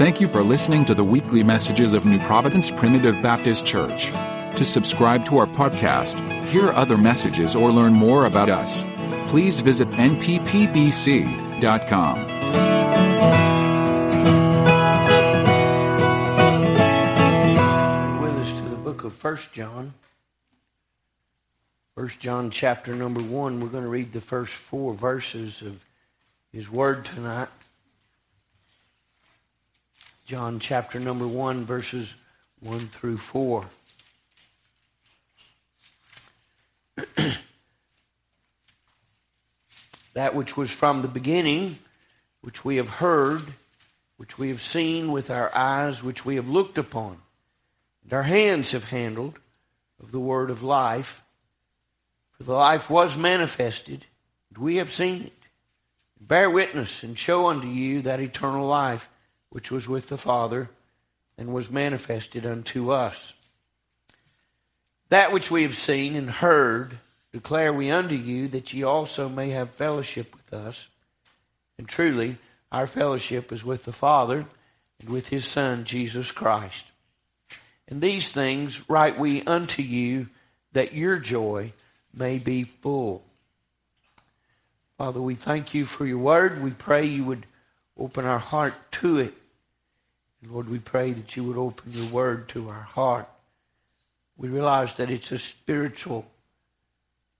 Thank you for listening to the weekly messages of New Providence Primitive Baptist Church. To subscribe to our podcast, hear other messages, or learn more about us, please visit nppbc.com. with us to the book of First John. First John chapter number one. We're going to read the first four verses of his word tonight. John chapter number one, verses one through four. that which was from the beginning, which we have heard, which we have seen with our eyes, which we have looked upon and our hands have handled of the word of life. For the life was manifested, and we have seen it. Bear witness and show unto you that eternal life which was with the Father and was manifested unto us. That which we have seen and heard declare we unto you, that ye also may have fellowship with us. And truly, our fellowship is with the Father and with his Son, Jesus Christ. And these things write we unto you, that your joy may be full. Father, we thank you for your word. We pray you would open our heart to it. And Lord, we pray that you would open your word to our heart. We realize that it's a spiritual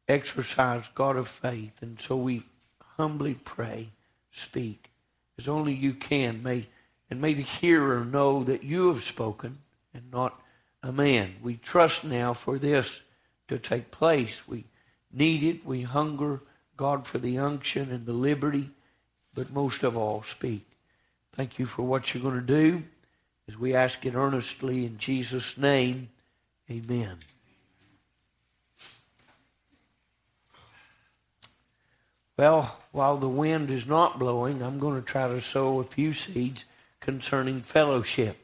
exercise, God of faith. And so we humbly pray, speak as only you can. May, and may the hearer know that you have spoken and not a man. We trust now for this to take place. We need it. We hunger, God, for the unction and the liberty, but most of all, speak. Thank you for what you're going to do as we ask it earnestly in Jesus' name. Amen. Well, while the wind is not blowing, I'm going to try to sow a few seeds concerning fellowship.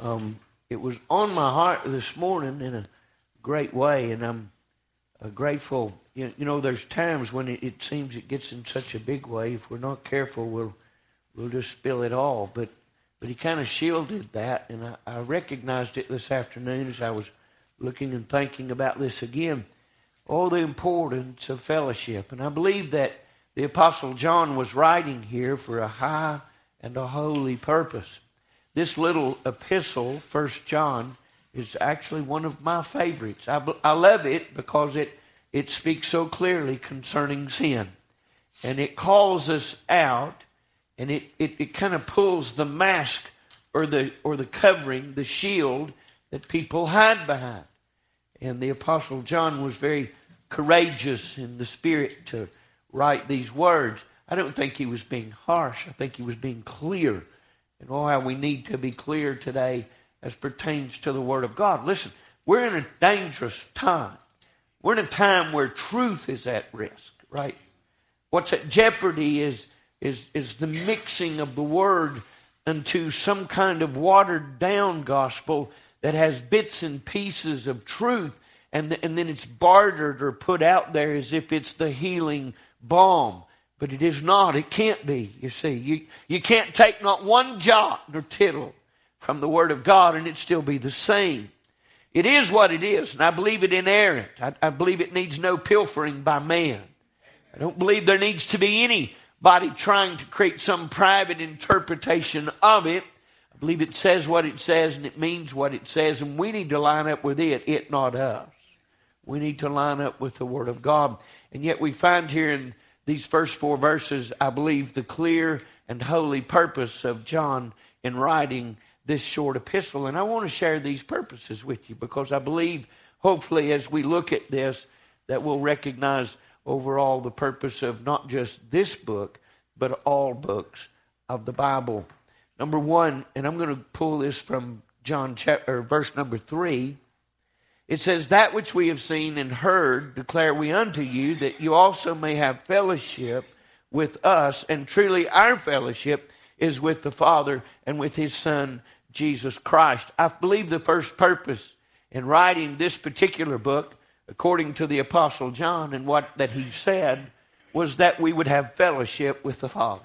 Um, it was on my heart this morning in a great way, and I'm uh, grateful. You, you, know, there's times when it, it, seems it gets in such a big way. If we're not careful, we'll we'll just spill it all. But but he kind of shielded that, and I, I recognized it this afternoon as I was looking and thinking about this again. All the importance of fellowship, and I believe that the Apostle John was writing here for a high and a holy purpose. This little epistle, First John, is actually one of my favorites. I, I love it because it, it speaks so clearly concerning sin. And it calls us out and it, it, it kind of pulls the mask or the, or the covering, the shield that people hide behind. And the Apostle John was very courageous in the spirit to write these words. I don't think he was being harsh, I think he was being clear and oh, how we need to be clear today as pertains to the Word of God. Listen, we're in a dangerous time. We're in a time where truth is at risk, right? What's at jeopardy is, is, is the mixing of the Word into some kind of watered down gospel that has bits and pieces of truth, and, the, and then it's bartered or put out there as if it's the healing balm. But it is not. It can't be, you see. You, you can't take not one jot nor tittle from the Word of God and it still be the same. It is what it is, and I believe it inerrant. I, I believe it needs no pilfering by man. I don't believe there needs to be anybody trying to create some private interpretation of it. I believe it says what it says and it means what it says, and we need to line up with it, it not us. We need to line up with the Word of God. And yet we find here in these first four verses, I believe, the clear and holy purpose of John in writing this short epistle. And I want to share these purposes with you because I believe, hopefully, as we look at this, that we'll recognize overall the purpose of not just this book, but all books of the Bible. Number one, and I'm going to pull this from John chapter, verse number three. It says, That which we have seen and heard declare we unto you, that you also may have fellowship with us. And truly, our fellowship is with the Father and with His Son, Jesus Christ. I believe the first purpose in writing this particular book, according to the Apostle John and what that he said, was that we would have fellowship with the Father.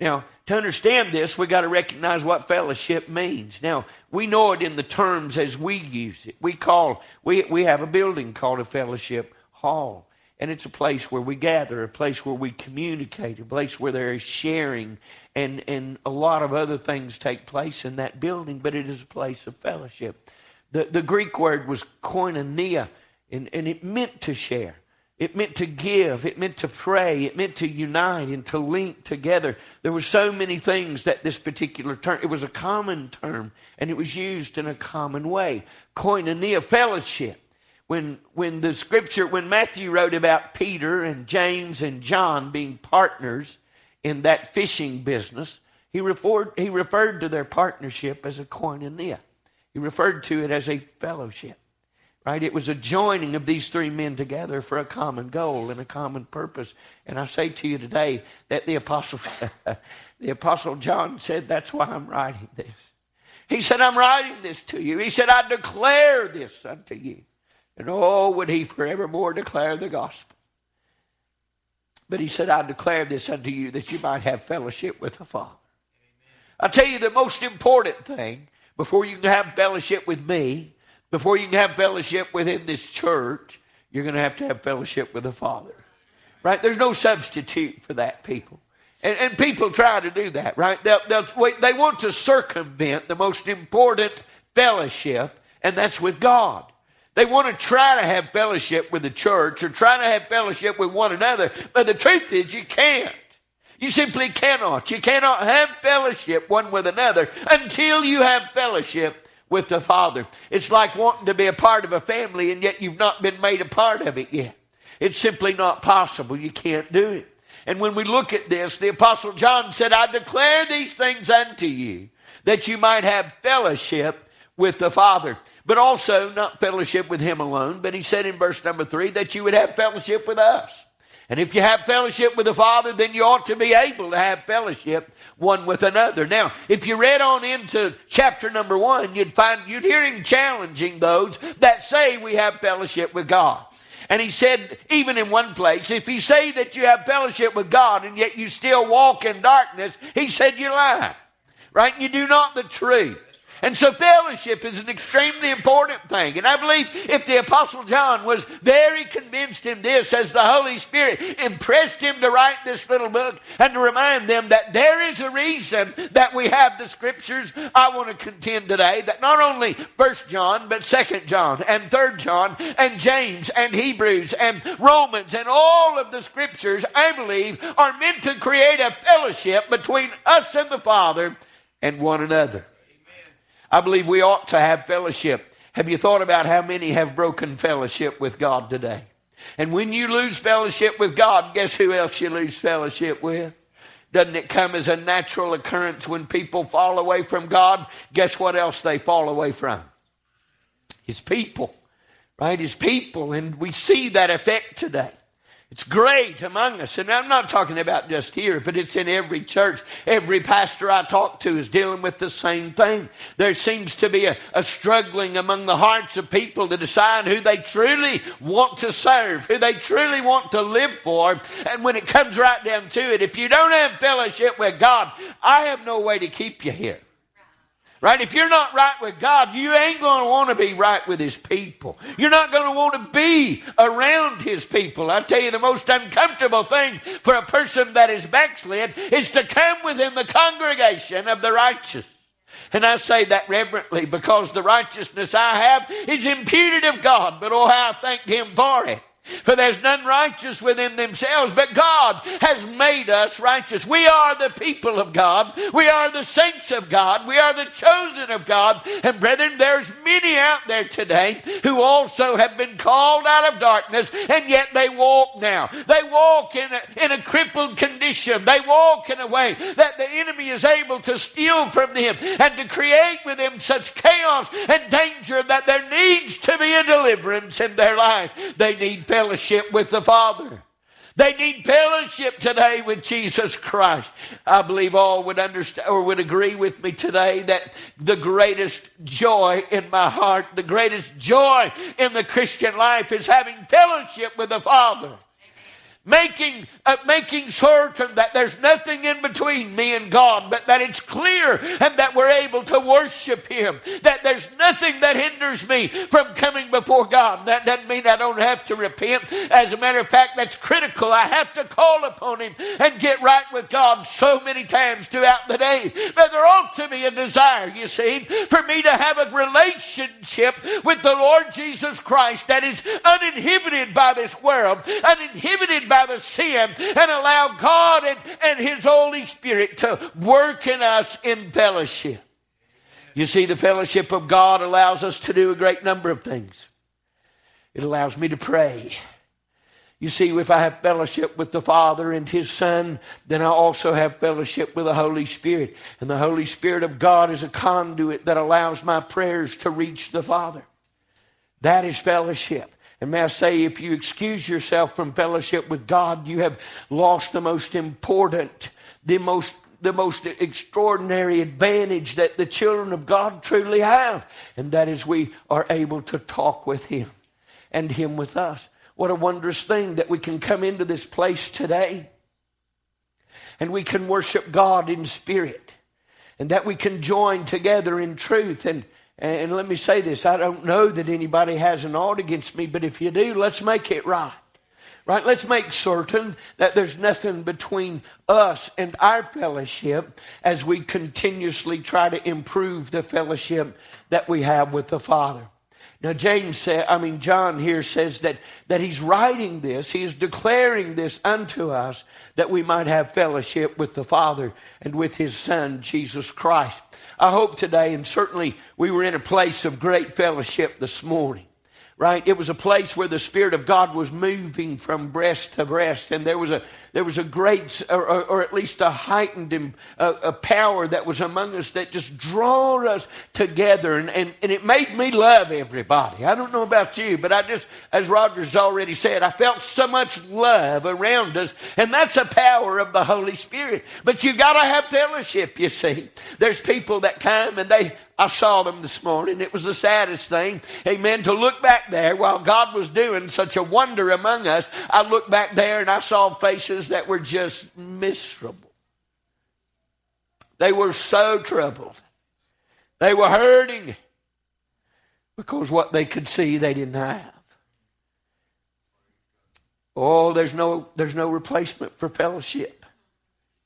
Now, to understand this, we got to recognize what fellowship means. Now, we know it in the terms as we use it. We call we we have a building called a fellowship hall, and it's a place where we gather, a place where we communicate, a place where there is sharing, and and a lot of other things take place in that building. But it is a place of fellowship. The the Greek word was koinonia, and, and it meant to share. It meant to give. It meant to pray. It meant to unite and to link together. There were so many things that this particular term, it was a common term and it was used in a common way. Koinonia, fellowship. When, when the scripture, when Matthew wrote about Peter and James and John being partners in that fishing business, he referred, he referred to their partnership as a koinonia. He referred to it as a fellowship. Right? It was a joining of these three men together for a common goal and a common purpose. And I say to you today that the apostle, the apostle John said, that's why I'm writing this. He said, I'm writing this to you. He said, I declare this unto you. And oh, would he forevermore declare the gospel. But he said, I declare this unto you that you might have fellowship with the Father. I tell you, the most important thing before you can have fellowship with me before you can have fellowship within this church, you're going to have to have fellowship with the Father. Right? There's no substitute for that, people. And, and people try to do that, right? They'll, they'll, they want to circumvent the most important fellowship, and that's with God. They want to try to have fellowship with the church or try to have fellowship with one another, but the truth is you can't. You simply cannot. You cannot have fellowship one with another until you have fellowship with the Father. It's like wanting to be a part of a family and yet you've not been made a part of it yet. It's simply not possible. You can't do it. And when we look at this, the Apostle John said, I declare these things unto you that you might have fellowship with the Father. But also, not fellowship with Him alone, but he said in verse number three that you would have fellowship with us. And if you have fellowship with the Father, then you ought to be able to have fellowship one with another. Now, if you read on into chapter number one, you'd find, you'd hear him challenging those that say we have fellowship with God. And he said, even in one place, if you say that you have fellowship with God and yet you still walk in darkness, he said you lie. Right? You do not the truth. And so fellowship is an extremely important thing. And I believe if the Apostle John was very convinced in this as the Holy Spirit impressed him to write this little book and to remind them that there is a reason that we have the scriptures, I want to contend today that not only First John, but Second John and Third John and James and Hebrews and Romans and all of the scriptures, I believe, are meant to create a fellowship between us and the Father and one another. I believe we ought to have fellowship. Have you thought about how many have broken fellowship with God today? And when you lose fellowship with God, guess who else you lose fellowship with? Doesn't it come as a natural occurrence when people fall away from God? Guess what else they fall away from? His people, right? His people. And we see that effect today. It's great among us. And I'm not talking about just here, but it's in every church. Every pastor I talk to is dealing with the same thing. There seems to be a, a, struggling among the hearts of people to decide who they truly want to serve, who they truly want to live for. And when it comes right down to it, if you don't have fellowship with God, I have no way to keep you here. Right? If you're not right with God, you ain't going to want to be right with His people. You're not going to want to be around His people. I tell you, the most uncomfortable thing for a person that is backslid is to come within the congregation of the righteous. And I say that reverently because the righteousness I have is imputed of God, but oh, how I thank Him for it. For there's none righteous within themselves, but God has made us righteous. We are the people of God. We are the saints of God. We are the chosen of God. And brethren, there's many out there today who also have been called out of darkness, and yet they walk now. They walk in a, in a crippled condition. They walk in a way that the enemy is able to steal from them and to create with them such chaos and danger that there needs to be a deliverance in their life. They need fellowship with the Father. They need fellowship today with Jesus Christ. I believe all would understand or would agree with me today that the greatest joy in my heart, the greatest joy in the Christian life is having fellowship with the Father. Making, uh, making certain that there's nothing in between me and God, but that it's clear and that we're able to worship Him. That there's nothing that hinders me from coming before God. That doesn't mean I don't have to repent. As a matter of fact, that's critical. I have to call upon Him and get right with God so many times throughout the day. But there ought to be a desire, you see, for me to have a relationship with the Lord Jesus Christ that is uninhibited by this world, uninhibited by the sin and allow God and, and His Holy Spirit to work in us in fellowship. You see, the fellowship of God allows us to do a great number of things. It allows me to pray. You see, if I have fellowship with the Father and His Son, then I also have fellowship with the Holy Spirit. And the Holy Spirit of God is a conduit that allows my prayers to reach the Father. That is fellowship. And may I say, if you excuse yourself from fellowship with God, you have lost the most important, the most the most extraordinary advantage that the children of God truly have, and that is we are able to talk with Him and Him with us. What a wondrous thing that we can come into this place today and we can worship God in spirit and that we can join together in truth and and let me say this I don't know that anybody has an ought against me, but if you do, let's make it right. Right? Let's make certain that there's nothing between us and our fellowship as we continuously try to improve the fellowship that we have with the Father. Now, James said, I mean, John here says that, that he's writing this, he is declaring this unto us that we might have fellowship with the Father and with his Son, Jesus Christ. I hope today, and certainly we were in a place of great fellowship this morning right? It was a place where the Spirit of God was moving from breast to breast, and there was a there was a great, or, or at least a heightened a, a, power that was among us that just drew us together, and, and, and it made me love everybody. I don't know about you, but I just, as Roger's already said, I felt so much love around us, and that's a power of the Holy Spirit. But you got to have fellowship. You see, there's people that come and they I saw them this morning. It was the saddest thing. Amen. To look back there while God was doing such a wonder among us, I looked back there and I saw faces that were just miserable. They were so troubled. They were hurting because what they could see they didn't have. Oh, there's no, there's no replacement for fellowship.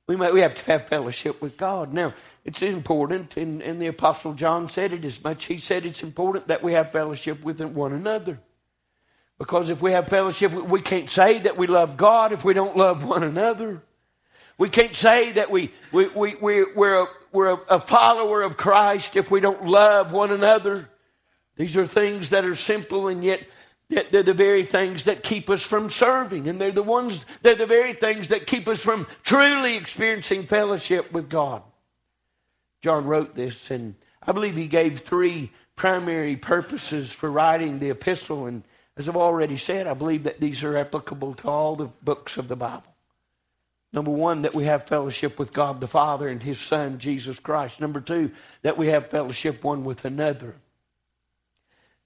We, might, we have to have fellowship with God. Now, it's important, and, and the Apostle John said it as much. He said it's important that we have fellowship with one another. Because if we have fellowship, we can't say that we love God if we don't love one another. We can't say that we, we, we, we, we're, a, we're a follower of Christ if we don't love one another. These are things that are simple and yet they're the very things that keep us from serving. And they're the ones, they're the very things that keep us from truly experiencing fellowship with God. John wrote this, and I believe he gave three primary purposes for writing the epistle. And as I've already said, I believe that these are applicable to all the books of the Bible. Number one, that we have fellowship with God the Father and His Son, Jesus Christ. Number two, that we have fellowship one with another.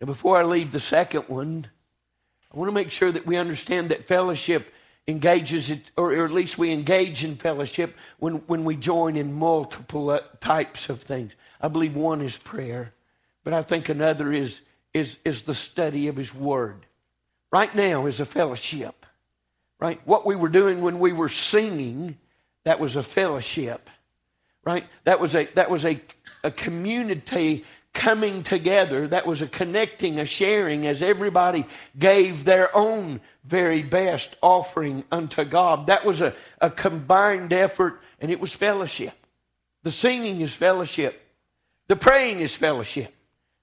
Now, before I leave the second one, I want to make sure that we understand that fellowship engages or at least we engage in fellowship when, when we join in multiple types of things. I believe one is prayer, but I think another is, is, is the study of His Word. Right now is a fellowship, right? What we were doing when we were singing, that was a fellowship, right? That was a, that was a, a community coming together. That was a connecting, a sharing as everybody gave their own very best offering unto God. That was a, a combined effort and it was fellowship. The singing is fellowship. The praying is fellowship.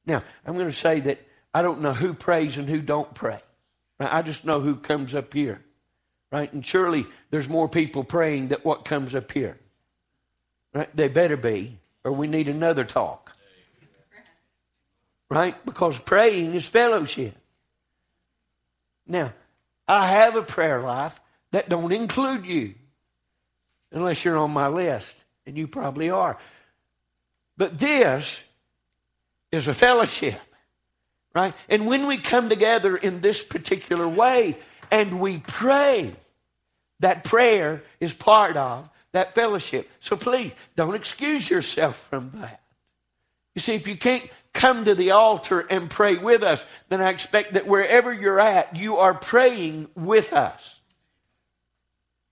Now, I'm going to say that I don't know who prays and who don't pray. I just know who comes up here. Right? And surely there's more people praying than what comes up here. Right? They better be, or we need another talk right? Because praying is fellowship. Now, I have a prayer life that don't include you, unless you're on my list, and you probably are. But this is a fellowship, right? And when we come together in this particular way and we pray, that prayer is part of that fellowship. So please, don't excuse yourself from that. You see, if you can't come to the altar and pray with us, then I expect that wherever you're at, you are praying with us.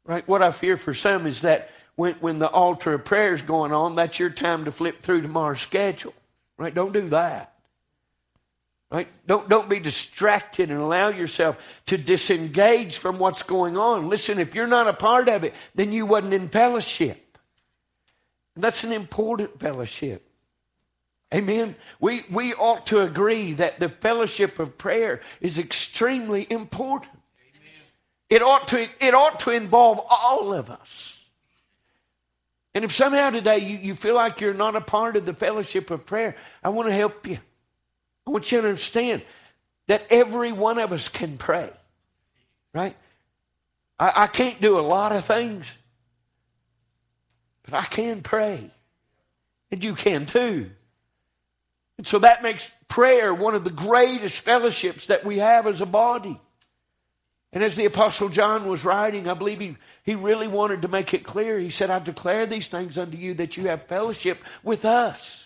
Right? What I fear for some is that when, when the altar of prayer is going on, that's your time to flip through tomorrow's schedule. Right? Don't do that. Right? Don't, don't be distracted and allow yourself to disengage from what's going on. Listen, if you're not a part of it, then you wasn't in fellowship. That's an important fellowship. Amen. We, we ought to agree that the fellowship of prayer is extremely important. It ought, to, it ought to involve all of us. And if somehow today you, you feel like you're not a part of the fellowship of prayer, I want to help you. I want you to understand that every one of us can pray, right? I, I can't do a lot of things, but I can pray. And you can too. And so that makes prayer one of the greatest fellowships that we have as a body. And as the Apostle John was writing, I believe he, he really wanted to make it clear. He said, I declare these things unto you that you have fellowship with us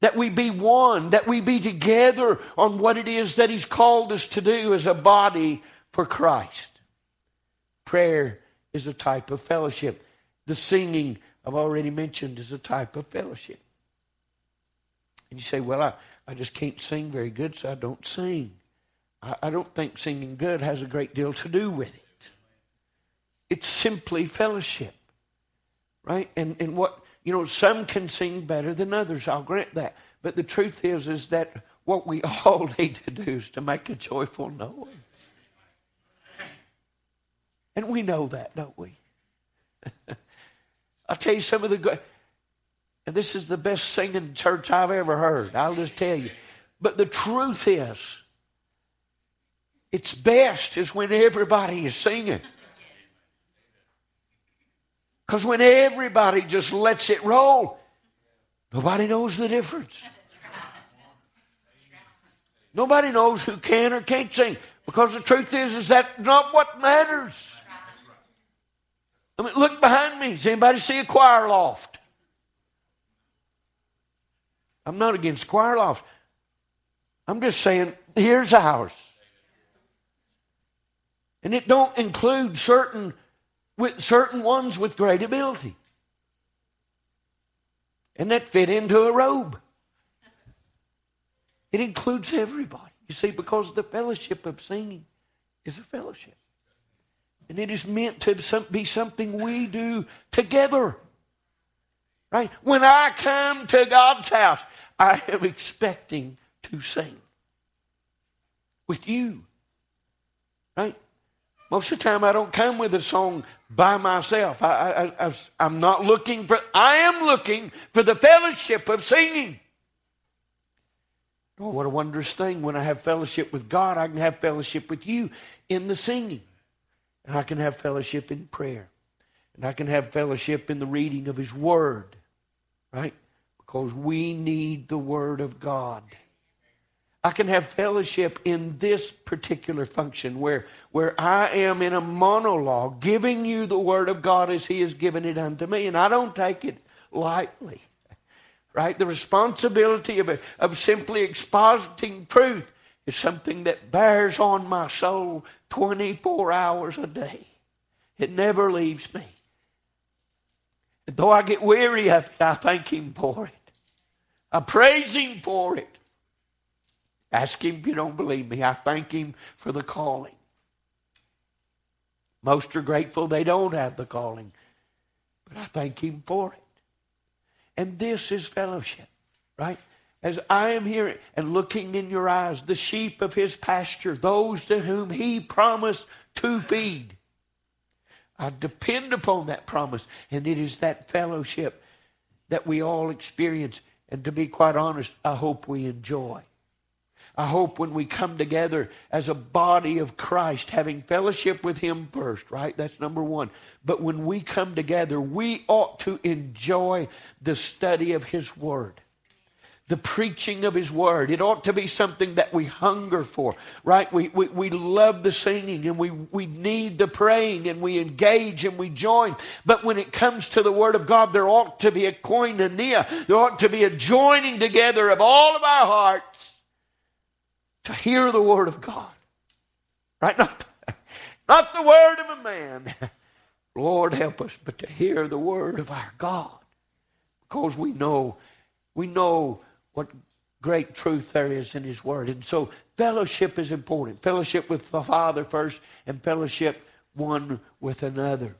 that we be one, that we be together on what it is that He's called us to do as a body for Christ. Prayer is a type of fellowship. The singing, I've already mentioned, is a type of fellowship. And you say, well, I, I just can't sing very good, so I don't sing. I, I don't think singing good has a great deal to do with it. It's simply fellowship, right? And, and what you know, some can sing better than others, I'll grant that. But the truth is, is that what we all need to do is to make a joyful noise. And we know that, don't we? I'll tell you some of the good, and this is the best singing church I've ever heard. I'll just tell you. But the truth is, it's best is when everybody is singing. Because when everybody just lets it roll, nobody knows the difference. Nobody knows who can or can't sing. Because the truth is, is that not what matters. I mean, look behind me. Does anybody see a choir loft? I'm not against choir loft. I'm just saying, here's ours. And it don't include certain with certain ones with great ability. And that fit into a robe. It includes everybody. You see, because the fellowship of singing is a fellowship. And it is meant to be something we do together. Right? When I come to God's house, I am expecting to sing with you. Right? Most of the time, I don't come with a song by myself. I, I, I, am not looking for, I am looking for the fellowship of singing. Oh, what a wondrous thing. When I have fellowship with God, I can have fellowship with you in the singing. And I can have fellowship in prayer. And I can have fellowship in the reading of His Word. Right? Because we need the Word of God. I can have fellowship in this particular function where, where I am in a monologue giving you the Word of God as He has given it unto me. And I don't take it lightly. Right? The responsibility of, of simply expositing truth is something that bears on my soul 24 hours a day. It never leaves me. And though I get weary of it, I thank Him for it. I praise Him for it. Ask him if you don't believe me. I thank him for the calling. Most are grateful they don't have the calling, but I thank him for it. And this is fellowship, right? As I am here and looking in your eyes, the sheep of his pasture, those to whom he promised to feed. I depend upon that promise, and it is that fellowship that we all experience. And to be quite honest, I hope we enjoy. I hope when we come together as a body of Christ, having fellowship with Him first, right? That's number one. But when we come together, we ought to enjoy the study of His Word. the preaching of His Word. It ought to be something that we hunger for, right? We, we, we love the singing and we, we need the praying and we engage and we join. But when it comes to the Word of God, there ought to be a koinonia. There ought to be a joining together of all of our hearts to hear the Word of God, right? Not, not the Word of a man. Lord, help us, but to hear the Word of our God because we know, we know what great truth there is in His Word. And so fellowship is important. Fellowship with the Father first, and fellowship one with another.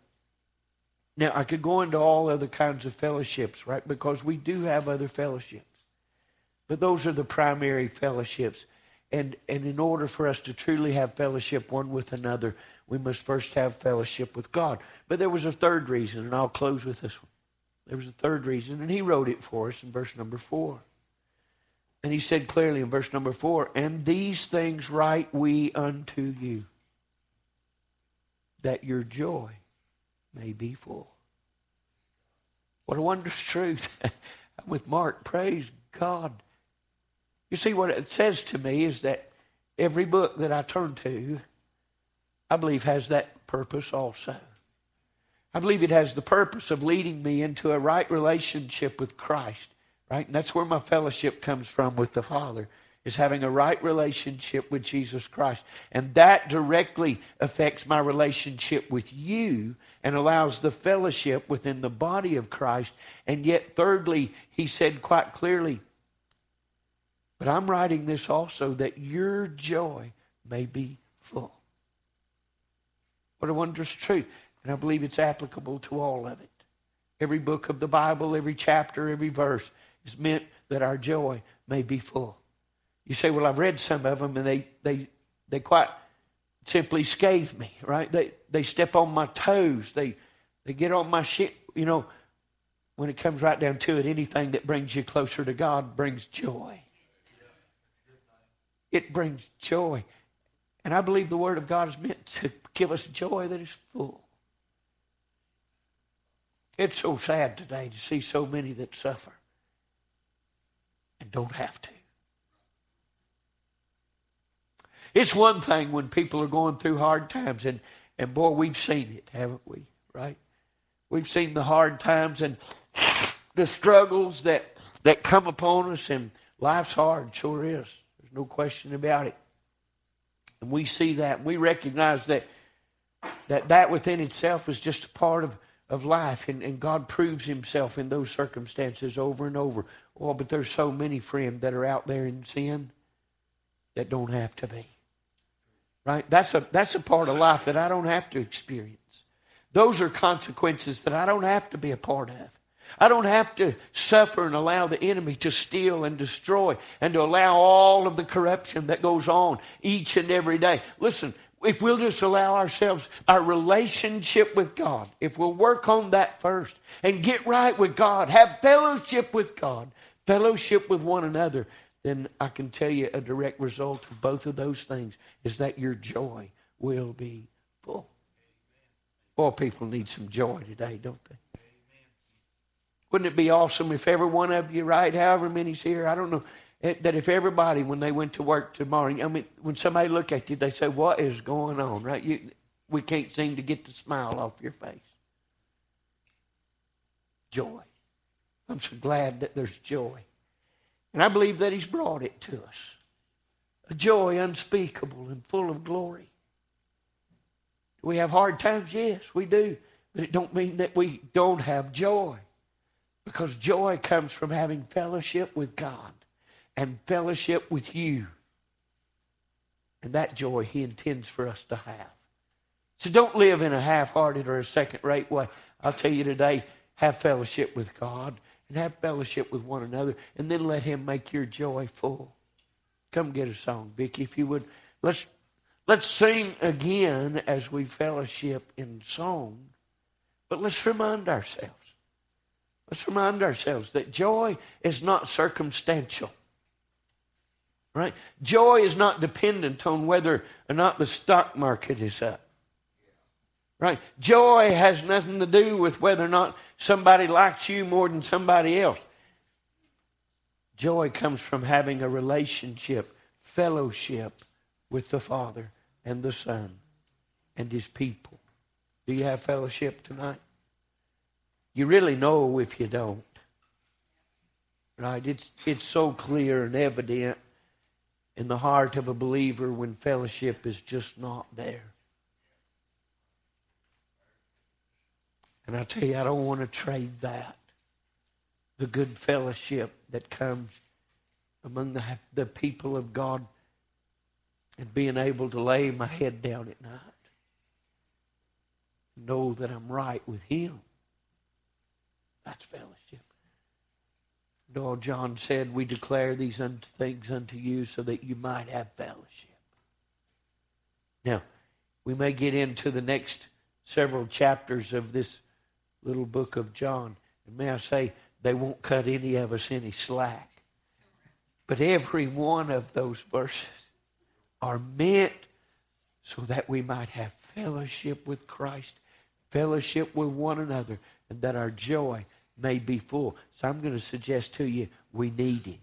Now, I could go into all other kinds of fellowships, right? Because we do have other fellowships. But those are the primary fellowships. And, and in order for us to truly have fellowship one with another, we must first have fellowship with God. But there was a third reason, and I'll close with this one. There was a third reason, and he wrote it for us in verse number four. And he said clearly in verse number four, And these things write we unto you, that your joy may be full. What a wondrous truth. I'm with Mark. Praise God. You see, what it says to me is that every book that I turn to, I believe, has that purpose also. I believe it has the purpose of leading me into a right relationship with Christ right? And that's where my fellowship comes from with the Father, is having a right relationship with Jesus Christ. And that directly affects my relationship with you and allows the fellowship within the body of Christ. And yet, thirdly, he said quite clearly, but I'm writing this also that your joy may be full. What a wondrous truth. And I believe it's applicable to all of it. Every book of the Bible, every chapter, every verse is meant that our joy may be full. You say, well, I've read some of them and they, they, they quite simply scathe me, right? They, they step on my toes. They, they get on my shit. You know, when it comes right down to it, anything that brings you closer to God brings joy. It brings joy. And I believe the Word of God is meant to give us joy that is full. It's so sad today to see so many that suffer and don't have to. It's one thing when people are going through hard times, and, and boy, we've seen it, haven't we? Right? We've seen the hard times and the struggles that, that come upon us, and life's hard, sure is. There's no question about it. And we see that, and we recognize that that, that within itself is just a part of, of life, and, and God proves Himself in those circumstances over and over. Well, but there's so many, friends that are out there in sin that don't have to be. Right? That's a, that's a part of life that I don't have to experience. Those are consequences that I don't have to be a part of. I don't have to suffer and allow the enemy to steal and destroy and to allow all of the corruption that goes on each and every day. Listen, if we'll just allow ourselves our relationship with God, if we'll work on that first and get right with God, have fellowship with God, fellowship with one another, then I can tell you a direct result of both of those things is that your joy will be full. Boy, people need some joy today, don't they? Wouldn't it be awesome if every one of you, right, however many's here, I don't know, eh, that if everybody, when they went to work tomorrow, I mean, when somebody look at you, they say, what is going on, right? You, we can't seem to get the smile off your face. Joy. I'm so glad that there's joy. And I believe that He's brought it to us. A joy unspeakable and full of glory. Do we have hard times? Yes, we do. But it don't mean that we don't have joy. Because joy comes from having fellowship with God and fellowship with you. And that joy He intends for us to have. So don't live in a half hearted or a second rate way. I'll tell you today, have fellowship with God and have fellowship with one another, and then let Him make your joy full. Come get a song, Vicki, if you would. Let's let's sing again as we fellowship in song, but let's remind ourselves. Let's remind ourselves that joy is not circumstantial. Right? Joy is not dependent on whether or not the stock market is up. Right? Joy has nothing to do with whether or not somebody likes you more than somebody else. Joy comes from having a relationship, fellowship with the Father and the Son and His people. Do you have fellowship tonight? You really know if you don't. Right? It's, it's so clear and evident in the heart of a believer when fellowship is just not there. And I tell you, I don't want to trade that. The good fellowship that comes among the, the people of God and being able to lay my head down at night. Know that I'm right with Him. That's fellowship. No, John said, We declare these things unto you so that you might have fellowship. Now, we may get into the next several chapters of this little book of John. And may I say, they won't cut any of us any slack. But every one of those verses are meant so that we might have fellowship with Christ, fellowship with one another, and that our joy may be full. So I'm going to suggest to you we need Him.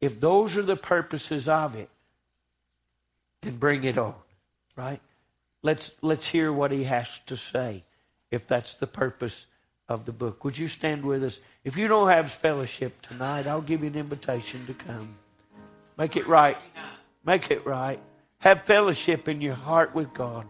If those are the purposes of it, then bring it on, right? Let's, let's hear what He has to say if that's the purpose of the book. Would you stand with us? If you don't have fellowship tonight, I'll give you an invitation to come. Make it right. Make it right. Have fellowship in your heart with God.